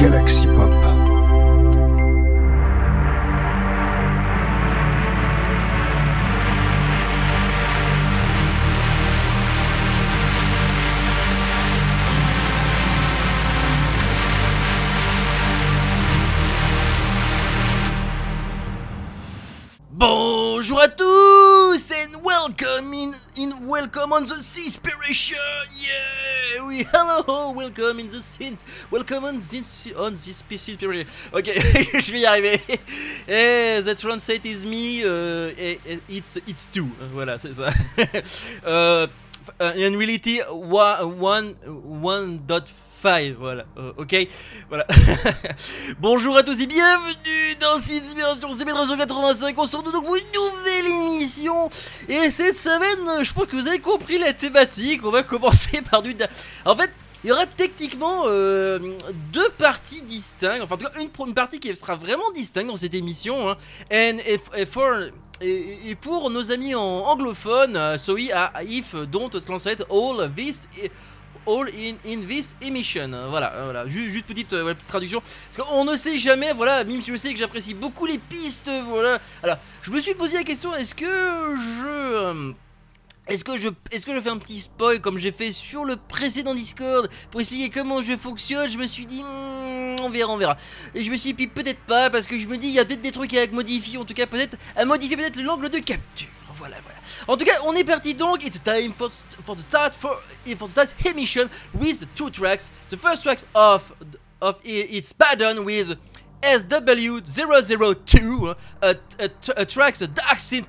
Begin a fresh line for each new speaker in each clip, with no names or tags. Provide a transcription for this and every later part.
Galaxy
hello, welcome in the scenes, welcome on this on this Seaspiration. Ok, je vais y arriver. Eh, the translate is me. Eh, eh, it's it's two. Voilà, c'est ça. euh, in reality, one one dot 5, voilà, euh, ok, voilà. Bonjour à tous et bienvenue dans inspiration CB385, on sort de donc une nouvelle émission, et cette semaine, je pense que vous avez compris la thématique, on va commencer par du... En fait, il y aura techniquement euh, deux parties distinctes, enfin en tout cas une, partie qui sera vraiment distincte dans cette émission, hein. and et, pour nos amis en anglophone, uh, so if don't translate all this all in, this emission. Voilà, euh, voilà. Juste, petite, euh, petite traduction. Parce qu'on ne sait jamais, voilà, même si je sais que j'apprécie beaucoup les pistes, voilà. Alors, je me suis posé la question, est-ce que je... Est-ce que, je, fais un petit spoil comme j'ai fait sur le précédent Discord pour expliquer comment je fonctionne? Je me suis dit, hmm, on verra, on verra. Et je me suis dit peut-être pas parce que je me dis il y a peut-être des trucs à modifier, en tout cas peut-être à modifier peut-être l'angle de capture voilà, voilà. En tout cas, on est parti donc. It's time for, the start for, for the start emission with two tracks. The first track of of it's Badon with SW002, a, a, tracks a dark scene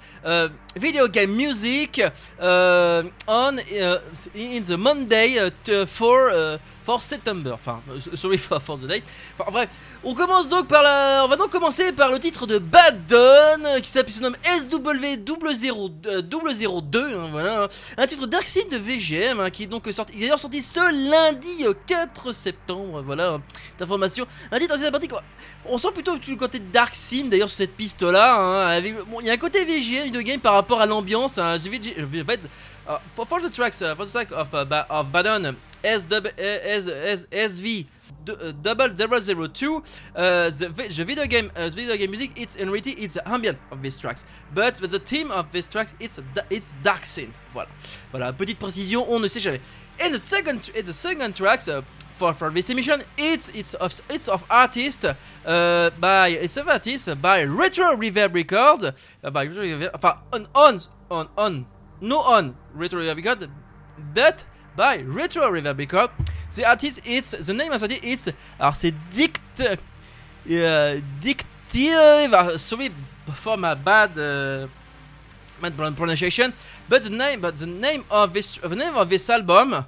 video game music uh, on uh, in the Monday uh, for uh, for September. Enfin, uh, sorry for, for the date. Enfin bref, on commence donc par la, on va donc commencer par le titre de Badon qui s'appelle se nomme SW002, hein, voilà, un titre dark scene de VGM hein, qui est donc sorti, d'ailleurs sorti ce lundi 4 septembre. Voilà, d'information. Un titre assez sympathique. On sent plutôt le côté dark scene d'ailleurs sur cette piste là. Hein, il y a un côté VGM video game par rapport à l'ambiance. Hein, uh, for, for, the tracks, uh, for the track of, uh, of Badon, SV double zero zero two uh, the, the video game uh, the video game music it's in reality it's the ambient of these tracks but the theme of these tracks it's it's dark scene voilà voilà petite précision on ne sait jamais and the second in the second tracks for, this emission it's it's of it's of artist uh, by it's of artist by Retro Reverb Record uh, by Retro Reverb on on on on no on Retro Reverb Record but by Retro Reverb Record. The artist it's the name of the it's alors c'est Dict uh, Dictive sorry for my bad uh, pronunciation but the name but the name of this the name of this album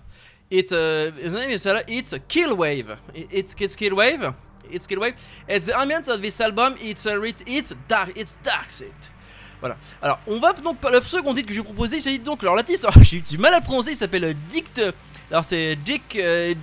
It's uh, his name is it's Killwave. It's it's Killwave. It's Killwave. It's the ambience of this album. It's uh, it's dark. It's dark set. Voilà. Alors, on va donc le second titre que je vais proposer. Il s'agit donc alors l'artiste. J'ai eu du mal à prononcer. Il s'appelle Dict. Alors c'est Dick. Euh,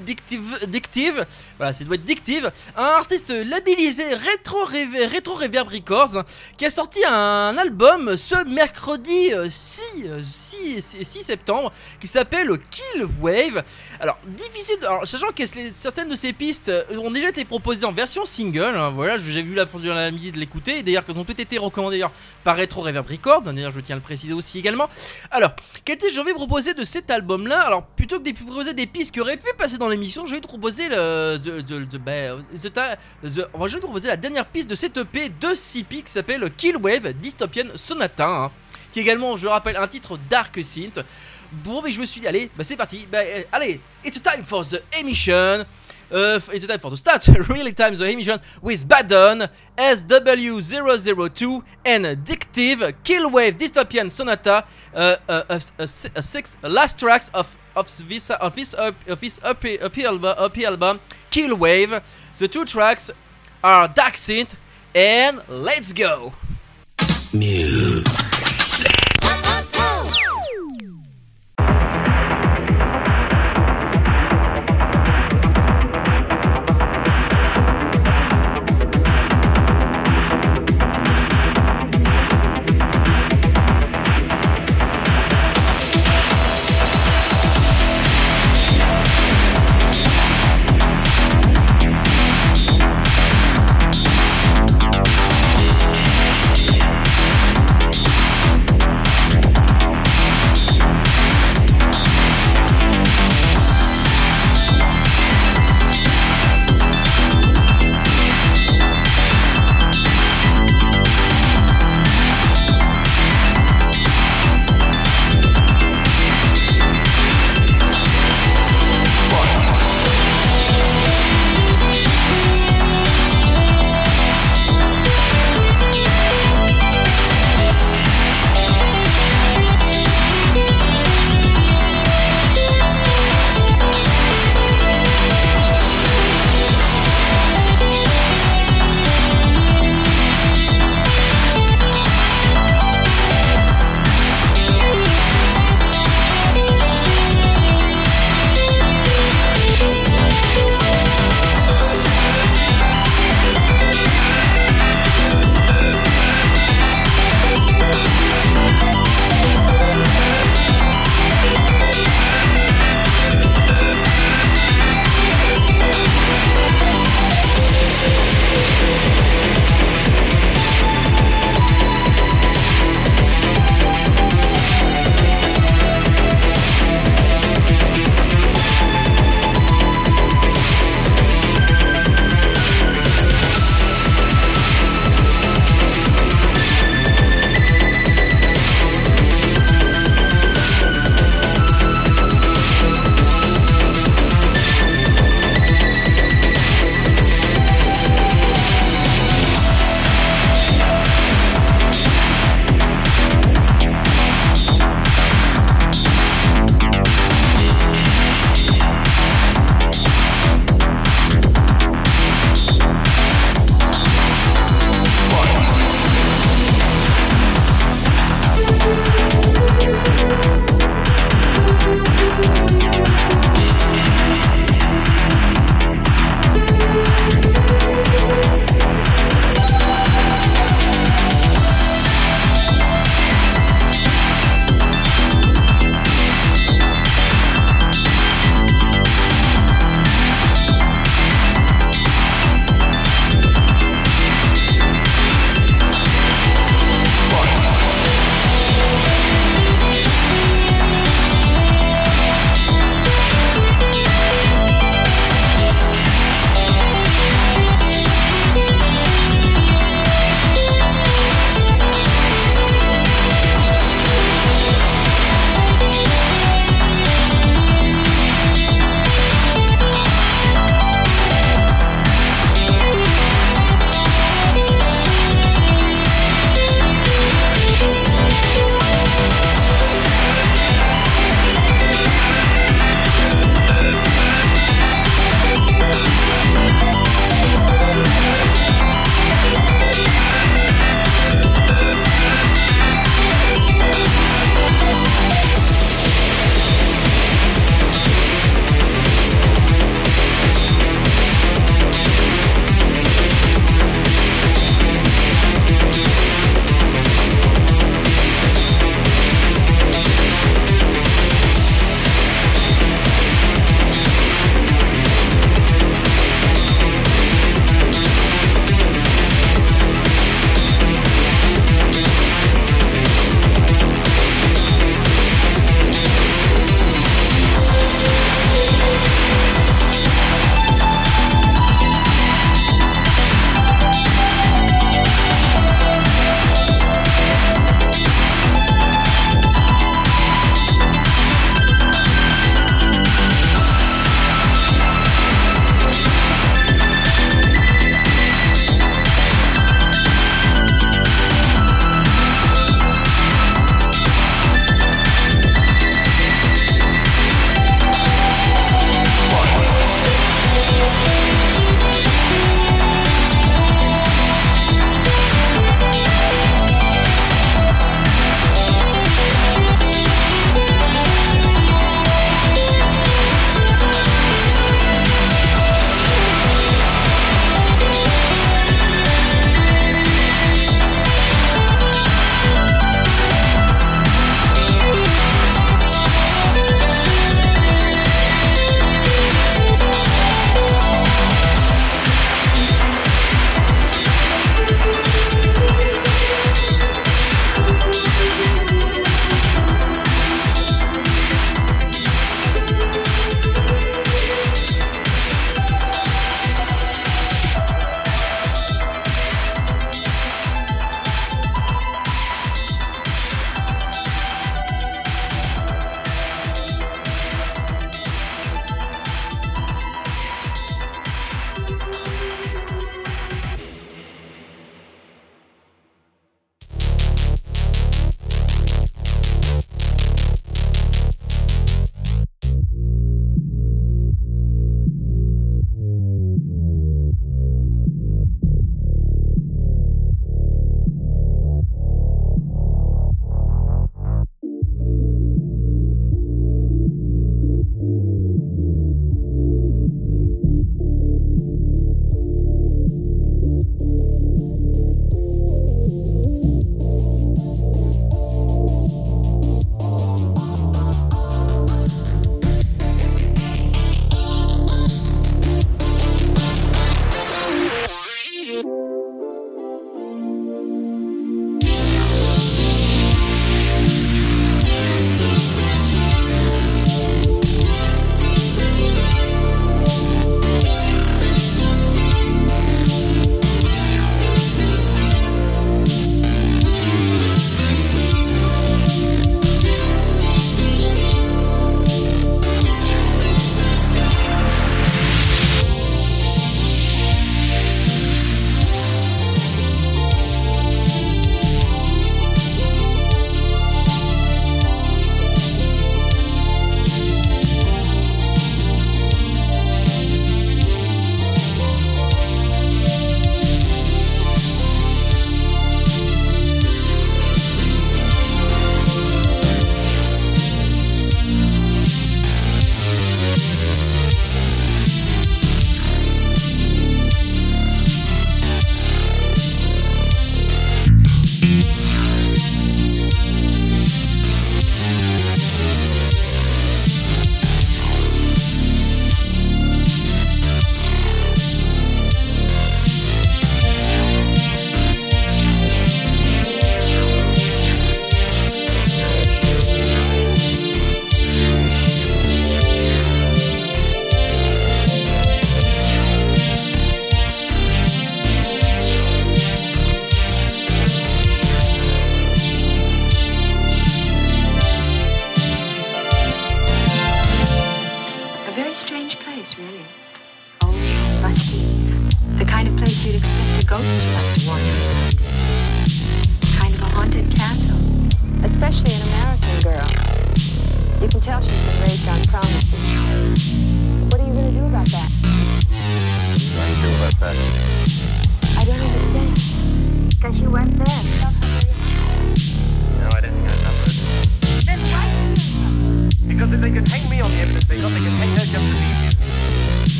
Dictive, Dictive, voilà, c'est doit être Dictive, un artiste labellisé Retro, Reverb Records qui a sorti un album ce mercredi 6, euh, 6, 6 septembre qui s'appelle Kill Wave. Alors, difficile, alors, sachant que certaines de ces pistes ont déjà été proposées en version single, hein, voilà, j'ai vu la production la midi de l'écouter, d'ailleurs, qu'elles ont toutes été recommandées par Retro Reverb Records, d'ailleurs, je tiens à le préciser aussi également. Alors, quel que j'avais proposé de cet album là Alors, plutôt que de proposer des pistes qui auraient pu passer dans l'émission, je vais te proposer le, ben, je vais te proposer la dernière piste de cette EP de CP qui s'appelle Killwave Dystopian Sonata, hein, qui est également, je rappelle, un titre Dark Synth. Bon, mais je me suis dit, allez, bah c'est parti, bah, euh, allez, it's time for the emission. Uh, it's time for the start. really time the emission with Badon, SW002, and Addictive, Killwave Dystopian Sonata, uh, uh, six last tracks of of this of this up, of this up up up album, EP album Kill Wave. The two tracks are Dark Synth and Let's Go. Mute.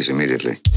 Police immediately.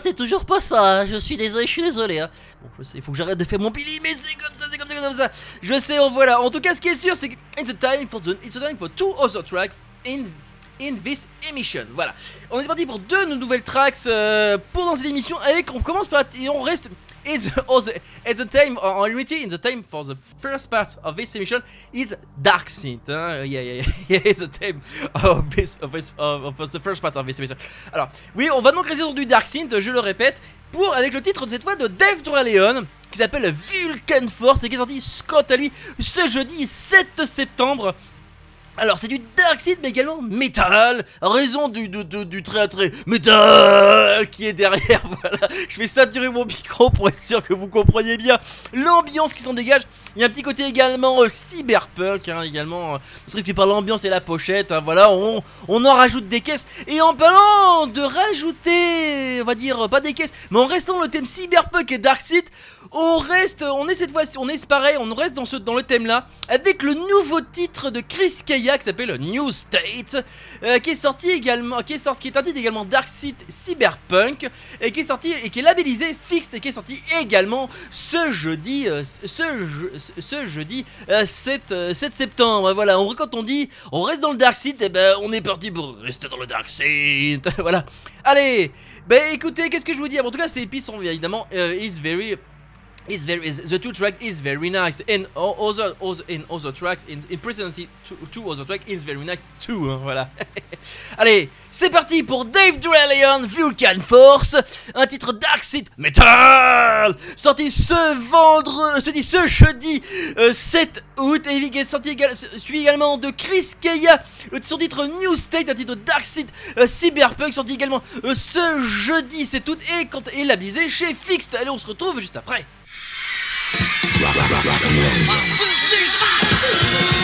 C'est toujours pas ça. hein. Je suis désolé, je suis désolé. hein.
Bon, je sais, il faut que j'arrête de faire mon Billy, mais c'est comme ça, c'est comme ça, c'est comme ça. Je sais, on voilà. En tout cas, ce qui est sûr, c'est que it's a time for the, it's a time for two other tracks in in this emission. Voilà. On est parti pour deux nouvelles tracks euh, pour dans cette émission. On commence par et on reste. It's it's the time en unity in the time for the first part of this emission is Dark Synth. Hein? Yeah, yeah, yeah. It's the time of this of, this, of the first part of this emission. Alors, oui, on va donc rester sur du Dark Synth, je le répète, pour avec le titre de cette fois de Dave Leon qui s'appelle Vulcan Force et qui est sorti Scott à lui ce jeudi 7 septembre. Alors c'est du Dark Synth mais également métal, raison du, du, du très très métal qui est derrière, voilà. Je vais saturer mon micro pour être sûr que vous compreniez bien l'ambiance qui s'en dégage. Il y a un petit côté également euh, cyberpunk, hein, également, euh, que par l'ambiance et la pochette, hein, voilà, on, en rajoute des caisses. Et en parlant de rajouter, on va dire, pas des caisses, mais en restant le thème cyberpunk et Dark Synth, on reste, on est cette fois-ci, on est pareil, on reste dans, ce, dans le thème là, avec le nouveau titre de Chris Kaya qui s'appelle New State, euh, qui est sorti également, qui est sorti, qui est un titre également Dark Synth Cyberpunk, et qui est sorti, et qui est labellisé Fixed, et qui est sorti également ce jeudi, euh, ce, ce jeudi euh, 7, euh, 7 septembre. Voilà, quand on dit on reste dans le Dark Synth, et ben on est parti pour rester dans le Dark Synth. voilà. Allez, ben écoutez, qu'est-ce que je vous dis? En tout cas, ces pistes sont évidemment is very It's very the two track is very nice. And other, other in other tracks in, in presidency two, other track is very nice too hein, voilà. Allez c'est parti pour Dave Leon Vulcan Force. Un titre Dark Synth Metal sorti ce vendredi ce, jeudi euh, 7 août. Et sorti égal- suivi également de Chris Kaya son titre New State un titre Dark Synth euh, Cyberpunk sorti également euh, ce jeudi 7 août. Et quand et labellisé chez Fixed. Allez on se retrouve juste après rock, rock, rock, rock and roll. One, two, three, five.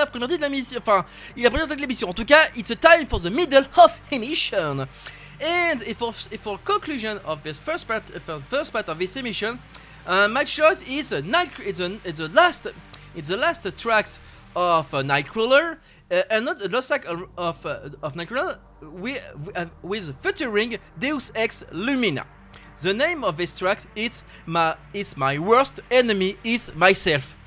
La première partie de la mission. Enfin, il a première partie de l'émission. En tout cas, it's a time for the middle of emission. And if for, for conclusion of this first part, uh, first part of this emission, uh, my choice is a night. It's a it's the last. It's the last tracks of uh, Nightcrawler, uh, and not the last track of of, uh, of Nightcrawler with, with featuring Deus Ex Lumina. The name of this track is my is my worst enemy is myself.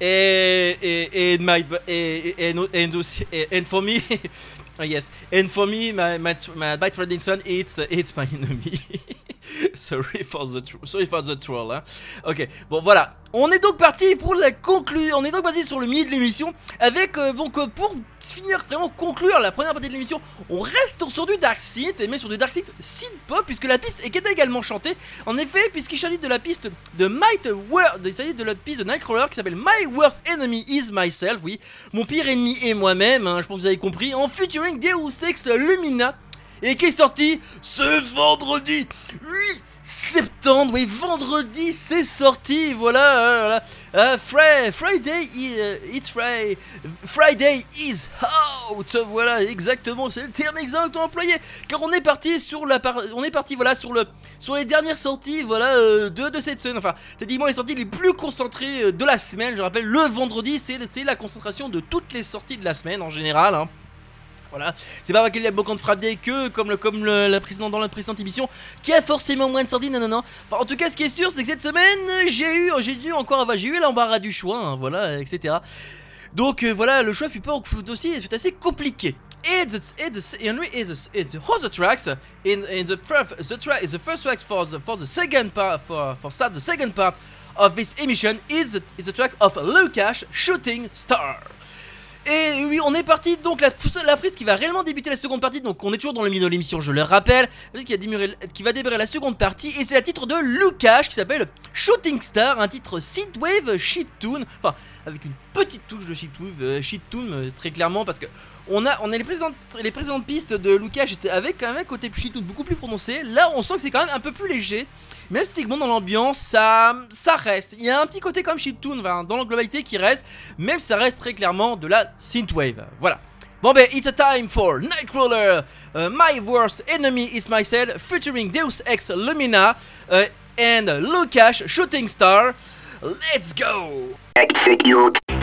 And, and my and, and, and for me yes. And for me my my, my bad trading son it's it's my enemy sorry for the sorry for the troll hein. ok bon voilà. On est donc parti pour la conclusion on est donc parti sur le milieu de l'émission avec euh, donc euh, pour finir vraiment conclure la première partie de l'émission on reste sur du dark synth mais sur du dark synth synth pop puisque la piste est également chantée. En effet puisqu'il s'agit de la piste de Might Wor- il s'agit de la piste de Nightcrawler qui s'appelle My Worst Enemy Is Myself oui. Mon pire ennemi est moi-même hein, je pense que vous avez compris. En featuring Deus Ex Lumina et qui est sorti ce vendredi 8 septembre, oui, vendredi c'est sorti, voilà, voilà. Euh, Fri- Friday, i- euh, it's Friday, Friday is out, voilà, exactement, c'est le terme exact employé, car on est parti sur la, on est parti, voilà, sur le, sur les dernières sorties, voilà, euh, de, de cette semaine, enfin, techniquement les sorties les plus concentrées euh, de la semaine, je rappelle, le vendredi, c'est c'est la concentration de toutes les sorties de la semaine en général, hein. Voilà, c'est pas qu'il y a beaucoup de Friday que comme le comme le- la précédente dans la précédente émission qui a forcément moins de sorties, non non non. En tout cas ce qui est sûr c'est que cette semaine j'ai eu j'ai dû encore j'ai eu l'embarras du choix, hein, voilà etc. Donc euh, voilà le choix fut pas aussi fut assez compliqué. Et the et the and the et the tracks in the track the first track for the second part for the second part of this emission is the, is the track of Lukash Shooting Star. Et oui, on est parti donc la, la prise qui va réellement débuter la seconde partie. Donc on est toujours dans le milieu de l'émission, je le rappelle, qui, va démarrer la seconde partie et c'est la titre de Lukash qui s'appelle Shooting Star, un titre synthwave chiptune, enfin avec une petite touche de chiptune, euh, euh, très clairement parce que on a les précédentes pistes de Lukash étaient avec quand même un côté chiptune beaucoup plus prononcé. Là, on sent que c'est quand même un peu plus léger. Même si bon dans l'ambiance, ça, ça reste. Il y a un petit côté comme chiptune dans la globalité qui reste, même si ça reste très clairement de la synthwave. Voilà. Bon ben, it's a time for Nightcrawler, uh, My Worst Enemy is Myself, featuring Deus Ex Lumina uh, and Lukash Shooting Star. Let's go!
Thank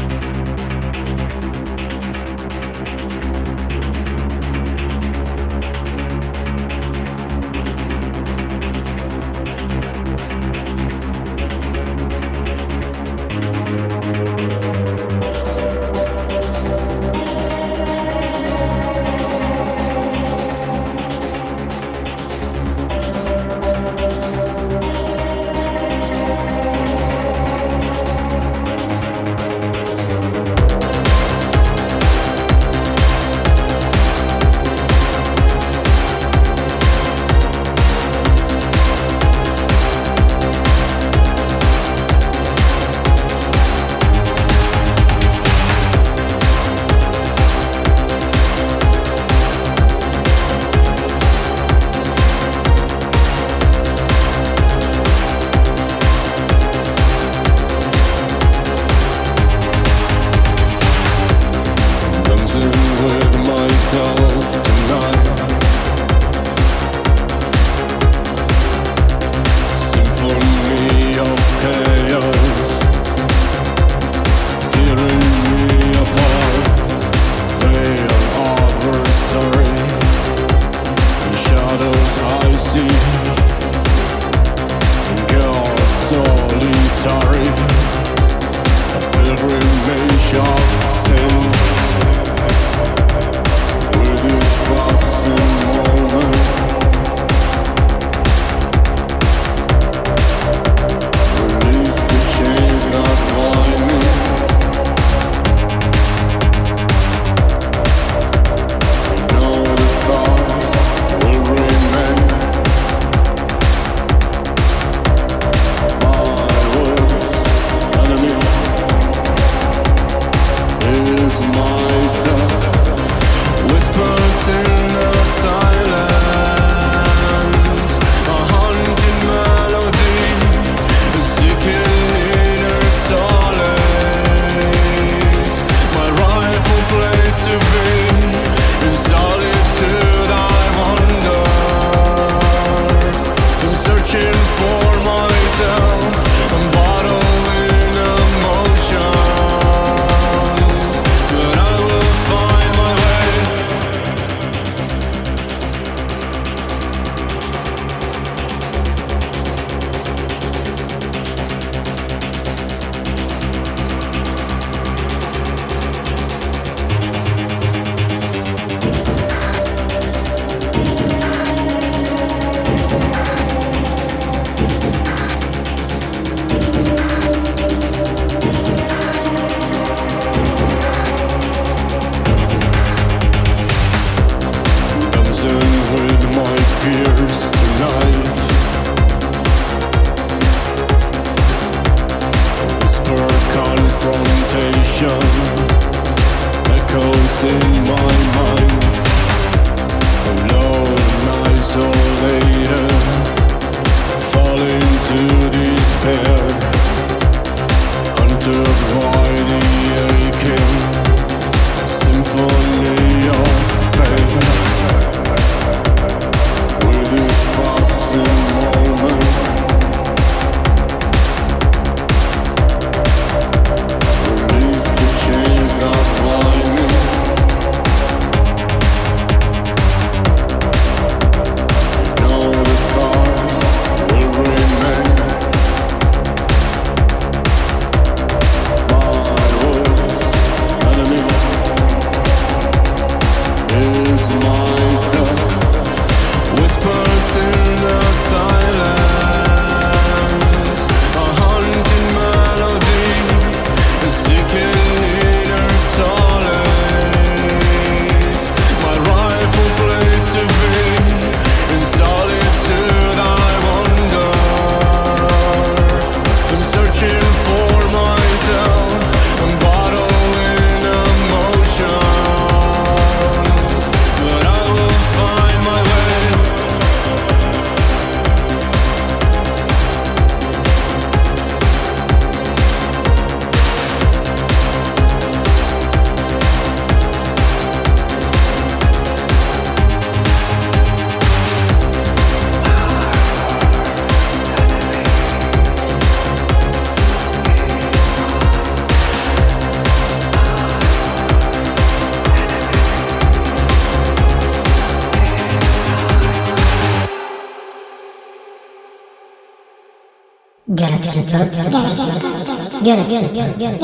Galaxy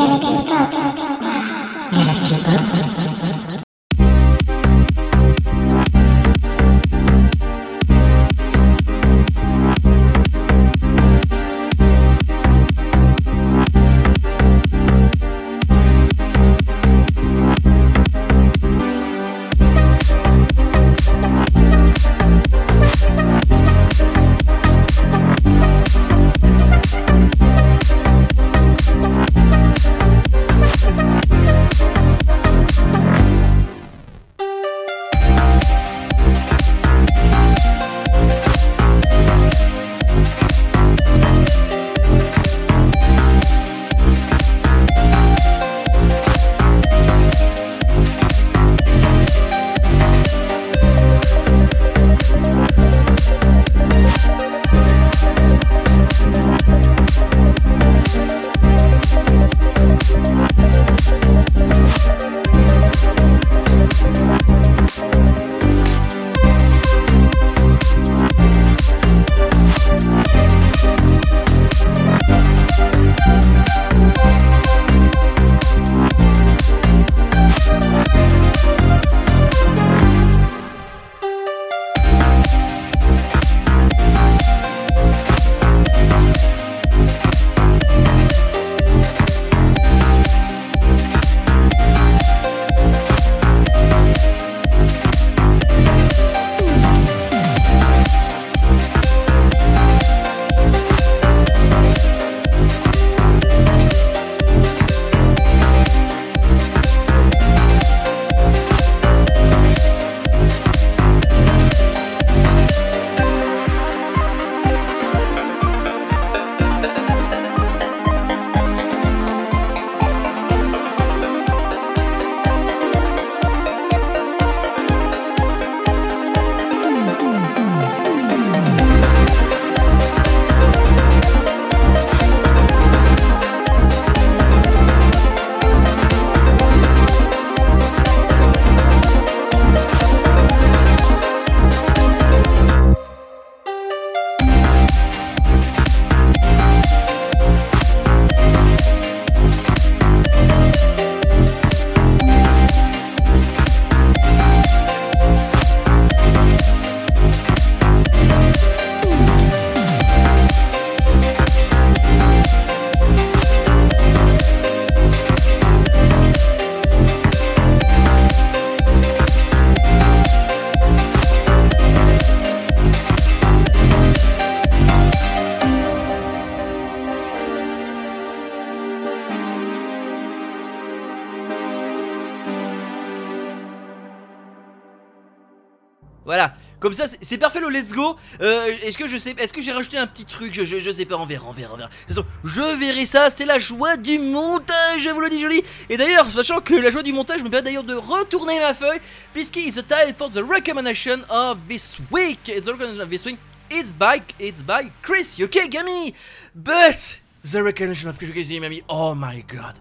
Pop. Galaxy
Comme ça, c'est parfait le let's go. Euh, est-ce que je sais, est-ce que j'ai rajouté un petit truc je, sais pas, on verra, on verra, on verra. De toute façon, je verrai ça. C'est la joie du montage, je vous le dis joli. Et d'ailleurs, sachant que la joie du montage me permet d'ailleurs de retourner la feuille, puisqu'il the time for the recommendation of this week. It's the recommendation of this week. It's by, it's by Chris Yokegami. But the recommendation of Chris Yokegami, oh my god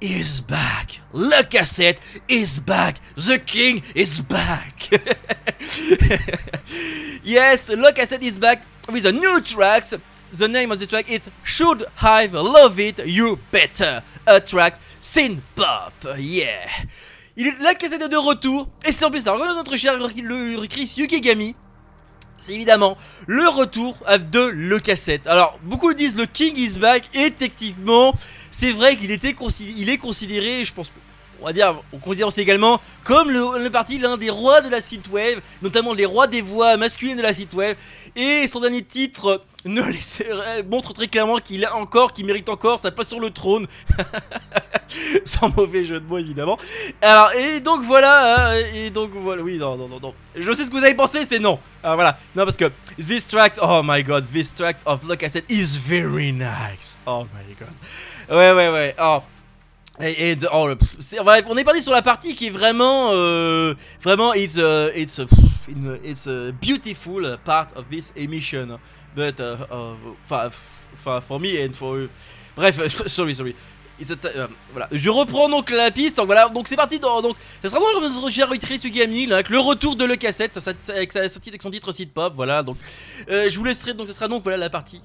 is back. Le cassette is back. The king is back. yes, Le cassette is back with a new tracks. The name of the track is Should I Love It You Better. A track synth pop. Yeah. Il est, la de retour. Et c'est en plus, alors, notre cher Chris Yukigami. C'est évidemment le retour de le cassette. Alors, beaucoup disent le King is back et techniquement, c'est vrai qu'il était il est considéré, je pense, on va dire, on considère aussi également comme le, le parti l'un des rois de la synthwave, notamment les rois des voix masculines de la synthwave. Et son dernier titre montre très clairement qu'il a encore, qu'il mérite encore sa place sur le trône. Sans mauvais jeu de mots évidemment. Alors et donc voilà, hein, et donc voilà, oui non non non non. Je sais ce que vous avez pensé, c'est non. Ah voilà, non parce que this tracks, oh my god, this tracks of Look I is very nice. Oh my god. Ouais ouais ouais. Oh. Et, oh, on est parti sur la partie qui est vraiment, euh, vraiment, it's, a, it's, in- it's a beautiful part of this emission. But, uh, uh, for, me and for, bref, sorry, sorry. Euh, voilà. Je reprends donc la piste. Donc voilà, donc c'est parti. Donc, ça sera donc notre cher Utri Sugami, là, avec le retour de le cassette, ça, ça- avec, son titre site pop. Voilà, donc euh, je vous laisserai. Donc, ce sera donc voilà la partie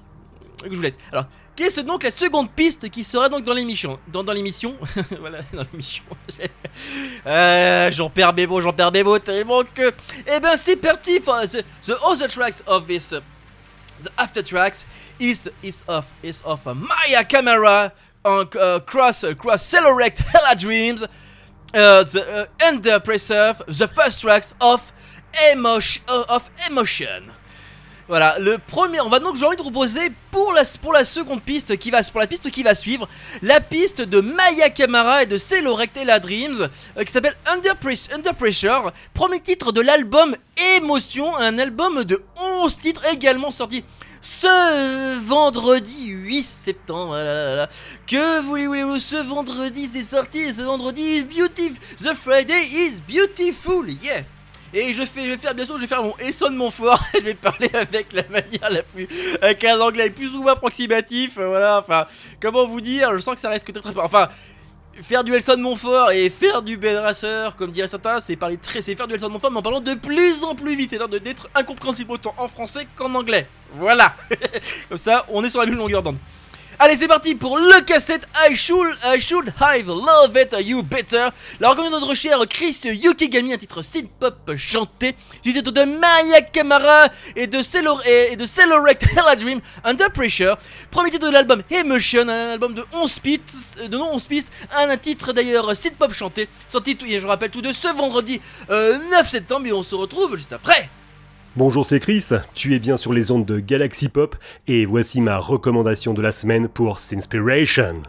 que je vous laisse. Alors, qu'est-ce donc la seconde piste qui sera donc dans l'émission Dans, dans l'émission? Voilà, dans l'émission. euh, j'en perds mes mots, j'en perds mes mots tellement que. Eh ben, c'est parti for the, the other tracks of this. The after tracks is is of is of uh, Maya Camera on uh, cross uh, cross Cellorect Hella Dreams. Uh, the uh, Under Preserve, the first tracks of emotion of emotion. Voilà, le premier, on va donc j'ai envie de proposer pour la, pour la seconde piste qui va pour la piste qui va suivre, la piste de Maya Camara et de Cellorect et Dreams euh, qui s'appelle Under, Press- Under Pressure, premier titre de l'album Émotion, un album de 11 titres également sorti ce vendredi 8 septembre. Ah. Que voulez-vous, ce vendredi c'est sorti, ce vendredi is beautiful, the Friday is beautiful, yeah. Et je, vais faire bientôt, je vais faire mon Esson Montfort. je vais parler avec la manière la plus. avec un anglais plus ou moins approximatif. euh, Voilà, enfin, comment vous dire Je sens que ça risque d'être très. Enfin, faire du Elson Montfort et faire du Ben Racer, comme diraient certains, c'est parler très. C'est faire du Elson Montfort, mais en parlant de plus en plus vite. C'est-à-dire de- d'être incompréhensible autant en français qu'en anglais. Voilà Comme ça, on est sur la même longueur d'onde. Allez, c'est parti pour le cassette I should, I should have love it you better. Recommandation de notre cher Chris Yukigami, un titre synth pop chanté, du titre de Maya Kamara et de et, de Hella Dream Under Pressure. Premier titre de l'album Emotion, un album de 11 pistes, non 11 pistes, un titre d'ailleurs synth pop chanté, sorti je rappelle tout de ce vendredi euh, 9 septembre et on se retrouve juste après.
Bonjour, c'est Chris, tu es bien sur les ondes de Galaxy Pop et voici ma recommandation de la semaine pour Sinspiration.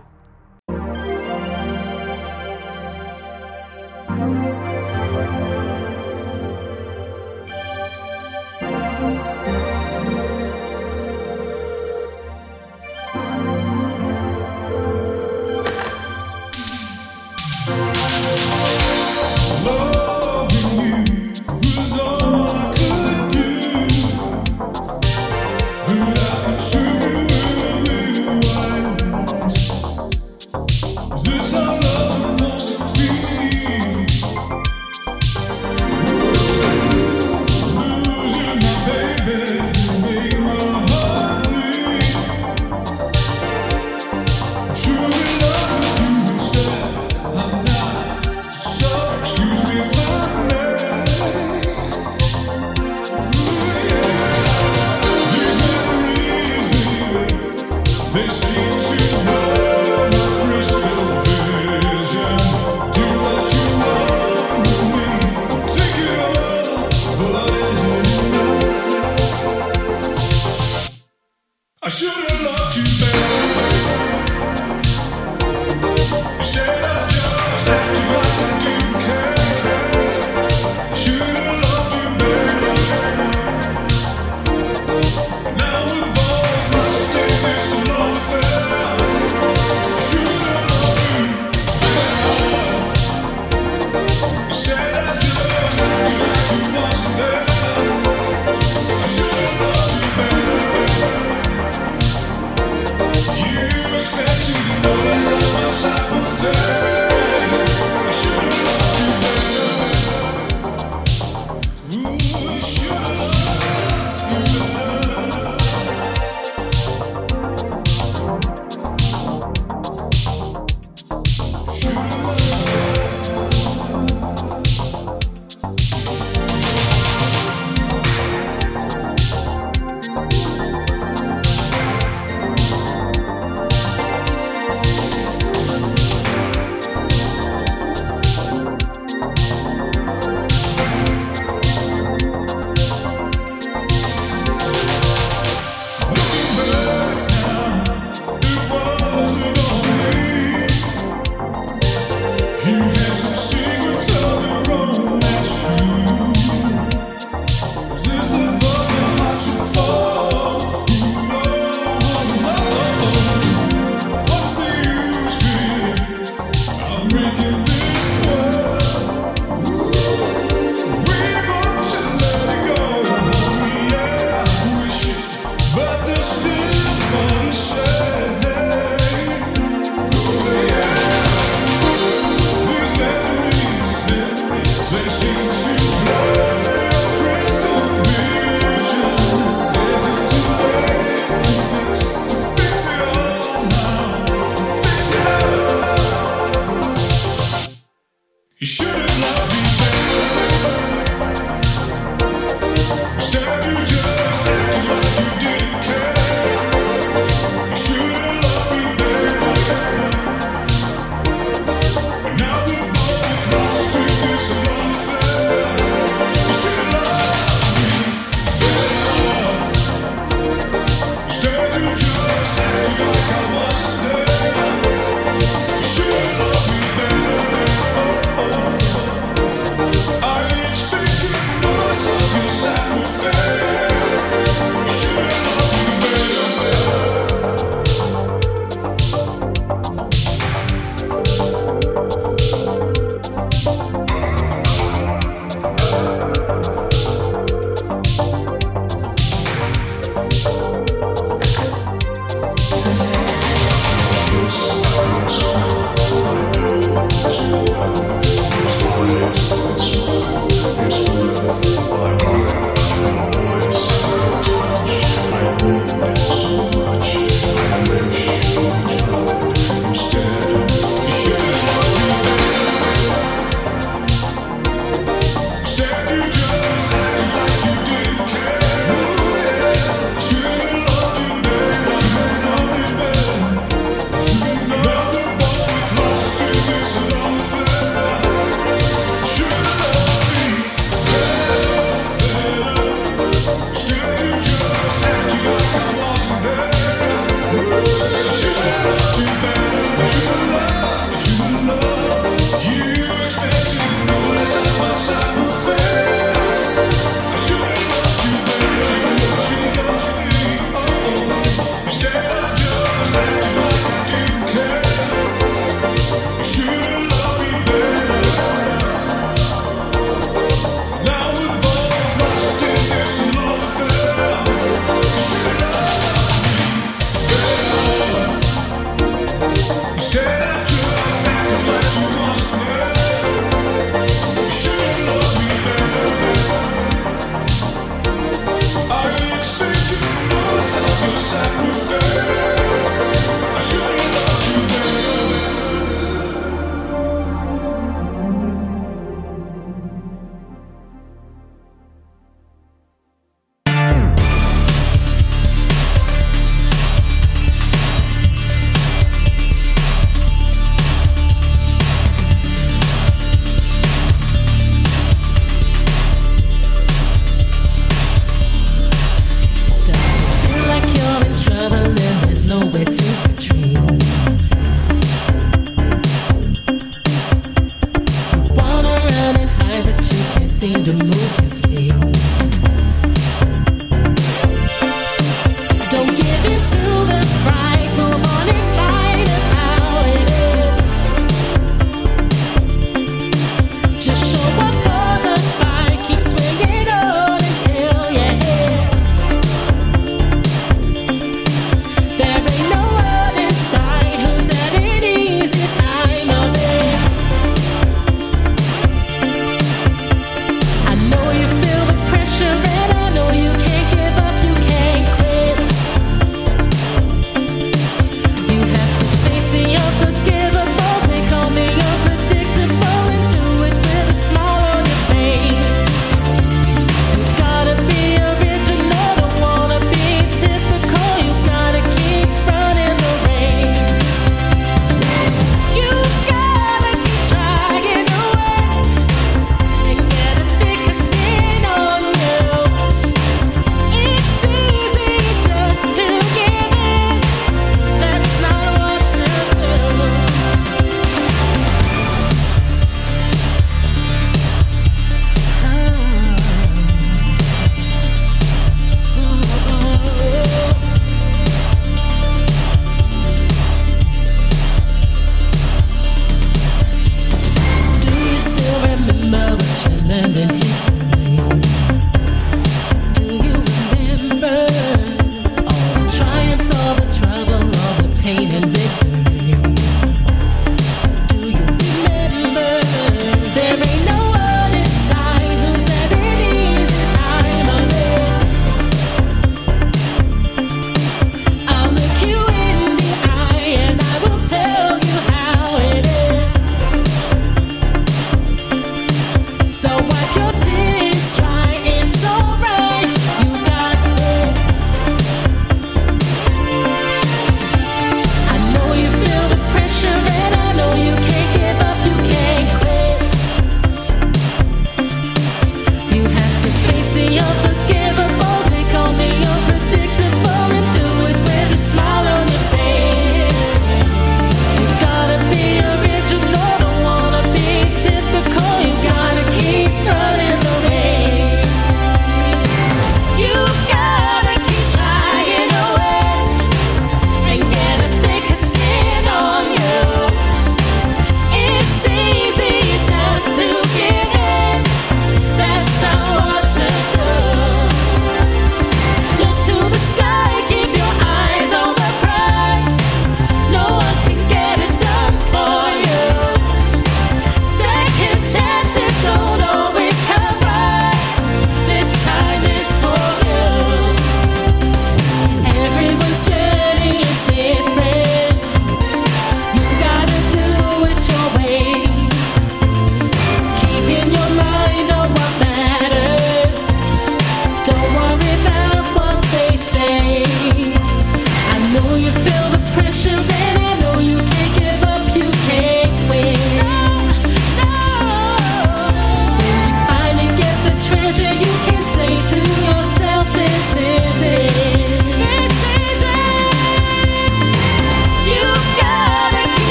So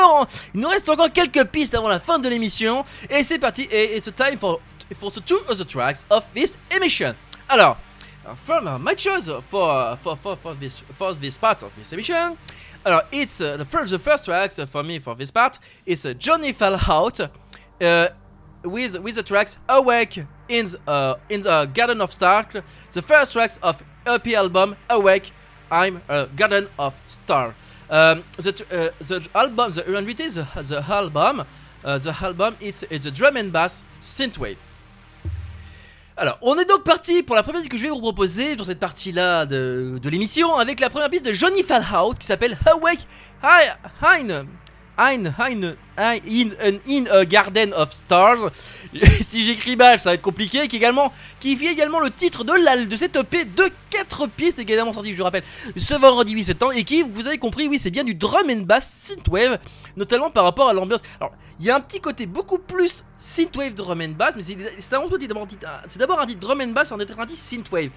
encore, il nous reste encore quelques pistes avant la fin de l'émission. Et c'est parti. Et it's time for for the two other tracks of this emission. Alors, from my choice for for for for this for this part of this emission. Alors, it's uh, the first the first tracks for me for this part. It's uh, Johnny Fell Out. Uh, with with the tracks Awake in the, uh, in the Garden of Stark, the first tracks of EP album Awake, I'm a Garden of Star. Um, the uh, the album, the the, the album, uh, the album, it's it's a drum and bass synthwave. Alors, on est donc parti pour la première piste que je vais vous proposer dans cette partie-là de, de l'émission avec la première piste de Johnny Fallhout qui s'appelle Awake Hi- Hein In, in, a Garden of Stars. si j'écris mal, ça va être compliqué. Qui, également, qui fait également le titre de, la, de cette EP de 4 pistes, également sorti, je vous rappelle, ce vendredi 8 septembre. Et qui, vous avez compris, oui, c'est bien du drum and bass synthwave, notamment par rapport à l'ambiance. Alors, il y a un petit côté beaucoup plus synthwave drum and bass, mais c'est d'abord un titre- c'est d'abord un titre drum and bass, en être un titre synthwave.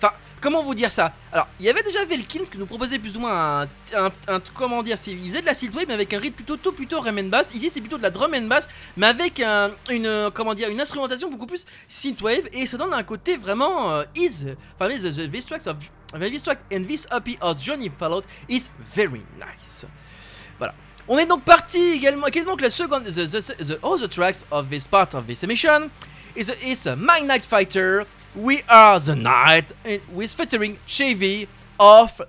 Enfin, comment vous dire ça? Alors, il y avait déjà Velkins qui nous proposait plus ou moins un, comment dire, il faisait de la synthwave mais avec un rythme plutôt tôt, plutôt drum and bass. Ici, c'est plutôt de la drum and bass, mais avec un- une, comment dire, une instrumentation beaucoup plus synthwave et ça donne un côté vraiment euh, is. Enfin, the, this tracks of this track and this EP of Johnny Fallout is very nice. Voilà. On est donc parti également. Quelle est donc la seconde, the, the, the other tracks of this part of this emission? Is My Night Fighter. We Are the Night, with featuring Chevy of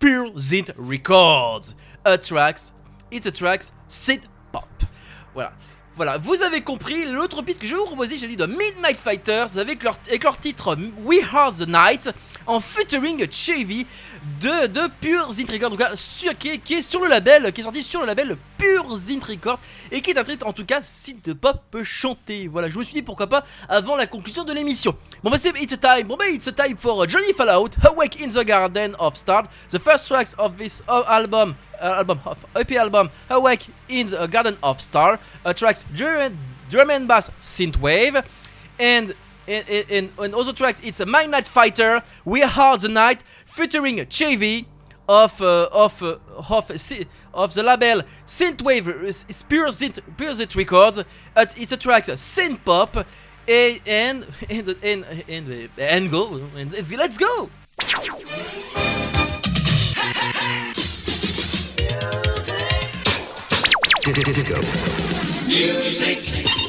Pure Zint Records. A tracks, it's a tracks synth pop. Voilà. Voilà, vous avez compris, l'autre piste que je vais vous proposer, j'ai dit de Midnight Fighters avec leur, avec leur titre We Are the Night en featuring Chevy de, de Pure Zint Records, donc, là, sur, qui, est, sur le label, qui sorti sur le label Pure Zint Records et qui est un titre en tout cas synth pop chanté. Voilà, je me suis dit pourquoi pas avant la conclusion de l'émission. Bon bah c'est it's a time, bon bah it's a time for Johnny Fallout, Awake in the Garden of Stars, the first tracks of this uh, album uh, album of EP album Awake in the Garden of Star uh, tracks drum, drum and bass synthwave and and, and, and other tracks it's a My Night Fighter We Are the Night featuring Chevy of uh, of uh, of si- of the label Synthwave uh, s- Pure Synth Pure Synth Records uh, it's a track uh, synth pop and and and and, and, and go and let's- let's go!
Thank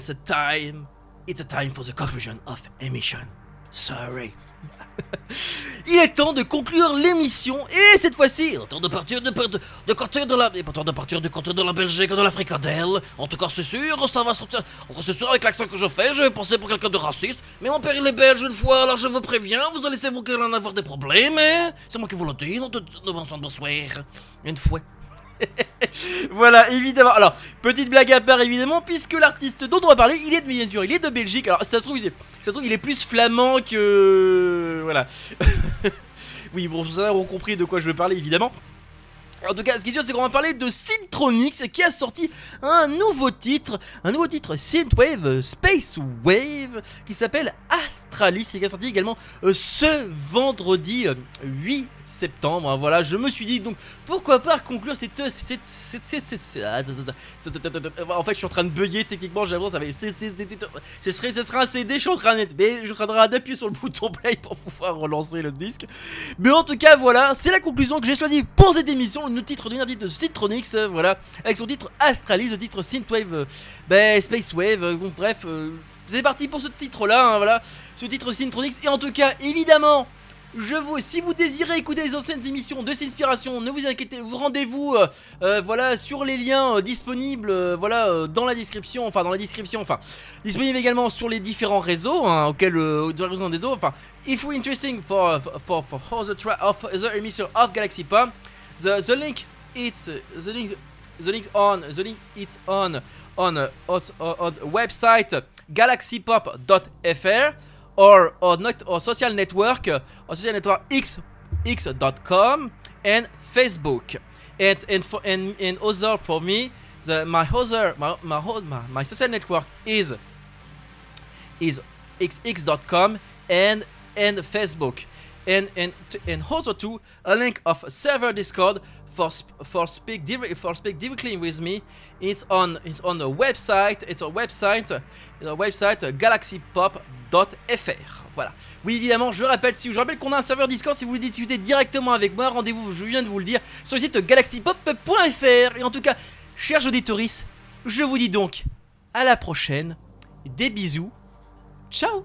it's a time, it's a time for the conclusion of emission. Sorry. Il est temps de conclure l'émission et cette fois-ci, il temps de partir de, de, de partir de la, est temps de partir du côté de la Belgique, de la fricadelle. En tout cas, c'est sûr, ça va sortir. En c'est sûr avec l'accent que je fais, je vais passer pour quelqu'un de raciste. Mais mon père il est belge une fois, alors je vous préviens, vous allez vous qu'il en avoir des problèmes. hein. C'est moi qui vous le dis, non de, de, de bonsoir, bonsoir. Une fois. Voilà, évidemment. Alors, petite blague à part, évidemment, puisque l'artiste dont on va parler, il est de miniature, il est de Belgique. Alors, ça se trouve, il est, ça se trouve, il est plus flamand que. Voilà. oui, bon, vous avez compris de quoi je veux parler, évidemment. En tout cas, ce qui est sûr, c'est qu'on va parler de Synthronix qui a sorti un nouveau titre, un nouveau titre Synthwave euh, Space Wave qui s'appelle Astralis et qui a sorti également euh, ce vendredi euh, 8 septembre. Voilà, je me suis dit donc pourquoi pas conclure cette. En fait, je suis en train de bugger techniquement, j'ai l'impression que ça Ce serait, un je suis en train d'appuyer sur le bouton play pour pouvoir relancer le disque. Mais en tout cas, voilà, c'est la conclusion que j'ai choisi pour cette émission. Le titre d'une de Citronix, euh, voilà, avec son titre Astralis, le titre Synthwave, ben, Space Wave, euh, bon, bref. c'est parti pour ce titre-là, hein, voilà, ce titre Synthronix. Et en tout cas, évidemment, je vous, si vous désirez écouter les anciennes émissions de Synspiration, ne vous inquiétez, vous rendez-vous, voilà, sur les liens disponibles, voilà, dans la description, enfin dans la description, enfin, disponible également sur les différents réseaux, hein, auxquels, dans les réseaux enfin, if you're interesting for for for other tra of the emission of Galaxy Pop, the the link it's the link the link on the link it's on on on website galaxypop.fr or or not or social network or social network x x.com and Facebook. And and for and, and other for me the my other my my, my, my social network is is xx.com and and Facebook and and and also to a link of server Discord for for speak for speak directly with me. It's on it's on website. It's a website. It's galaxypop.fr. Voilà. Oui, évidemment, je rappelle, si je rappelle qu'on a un serveur Discord, si vous voulez discuter directement avec moi, rendez-vous, je viens de vous le dire, sur le site galaxypop.fr. Et en tout cas, chers auditoris, je vous dis donc à la prochaine. Des bisous. Ciao